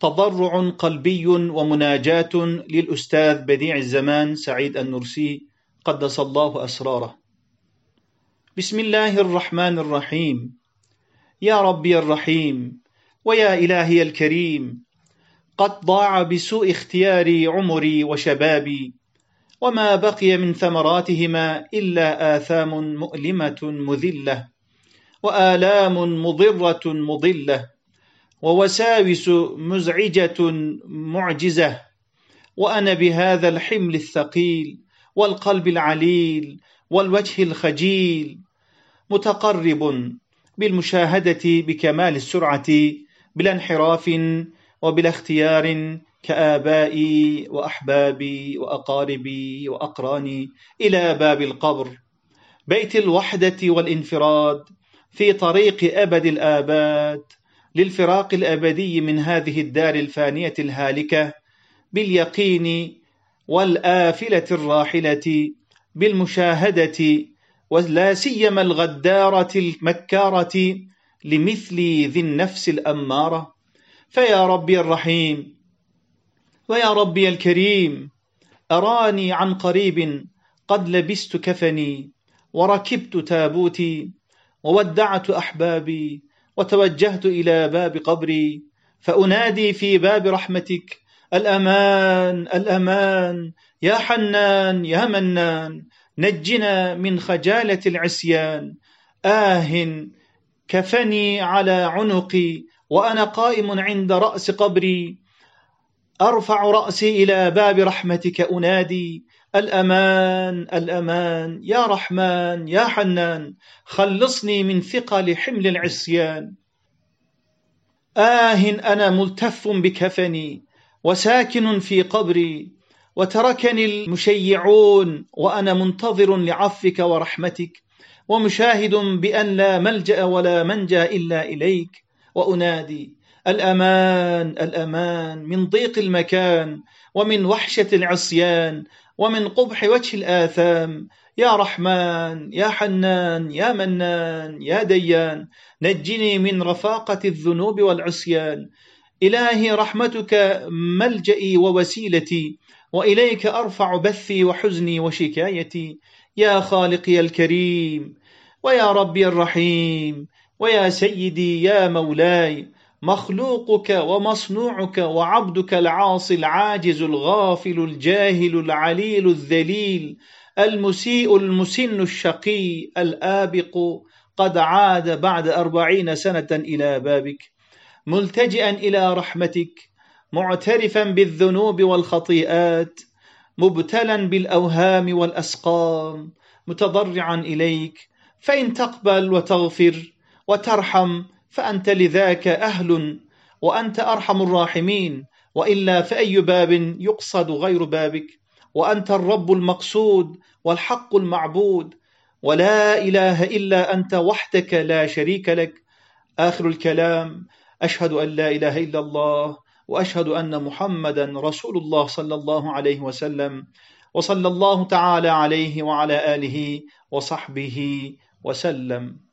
تضرع قلبي ومناجاة للأستاذ بديع الزمان سعيد النرسي قدس الله أسراره. بسم الله الرحمن الرحيم. يا ربي الرحيم ويا إلهي الكريم. قد ضاع بسوء اختياري عمري وشبابي وما بقي من ثمراتهما إلا آثام مؤلمة مذلة وآلام مضرة مضلة ووساوس مزعجة معجزة وأنا بهذا الحمل الثقيل والقلب العليل والوجه الخجيل متقرب بالمشاهدة بكمال السرعة بلا انحراف وبلا اختيار كآبائي وأحبابي وأقاربي وأقراني إلى باب القبر بيت الوحدة والانفراد في طريق أبد الآباد. للفراق الأبدي من هذه الدار الفانية الهالكة باليقين والآفلة الراحلة بالمشاهدة ولا سيما الغدارة المكارة لمثل ذي النفس الأمارة. فيا ربي الرحيم ويا ربي الكريم أراني عن قريب قد لبست كفني وركبت تابوتي وودعت أحبابي وتوجهت إلى باب قبري فأنادي في باب رحمتك الأمان الأمان يا حنان يا منان نجنا من خجالة العصيان. آه كفني على عنقي وأنا قائم عند رأس قبري. أرفع رأسي إلى باب رحمتك أنادي الأمان الأمان يا رحمن يا حنان خلصني من ثقل حمل العصيان. آه أنا ملتف بكفني وساكن في قبري وتركني المشيعون وأنا منتظر لعفك ورحمتك ومشاهد بأن لا ملجأ ولا منجأ إلا إليك وأنادي الأمان الأمان من ضيق المكان ومن وحشة العصيان ومن قبح وجه الآثام. يا رحمن يا حنان يا منان يا ديان نجني من رفاقة الذنوب والعصيان. إلهي رحمتك ملجئي ووسيلتي وإليك أرفع بثي وحزني وشكايتي. يا خالقي الكريم ويا ربي الرحيم ويا سيدي يا مولاي مخلوقك ومصنوعك وعبدك العاصي العاجز الغافل الجاهل العليل الذليل المسيء المسن الشقي الآبق قد عاد بعد أربعين سنة إلى بابك. ملتجئا إلى رحمتك معترفا بالذنوب والخطيئات مبتلا بالأوهام والأسقام متضرعا إليك فإن تقبل وتغفر وترحم فأنت لذاك أهل وأنت أرحم الراحمين وإلا فأي باب يقصد غير بابك؟ وأنت الرب المقصود والحق المعبود ولا إله إلا أنت وحدك لا شريك لك. آخر الكلام أشهد أن لا إله إلا الله وأشهد أن محمدا رسول الله صلى الله عليه وسلم وصلى الله تعالى عليه وعلى آله وصحبه وسلم.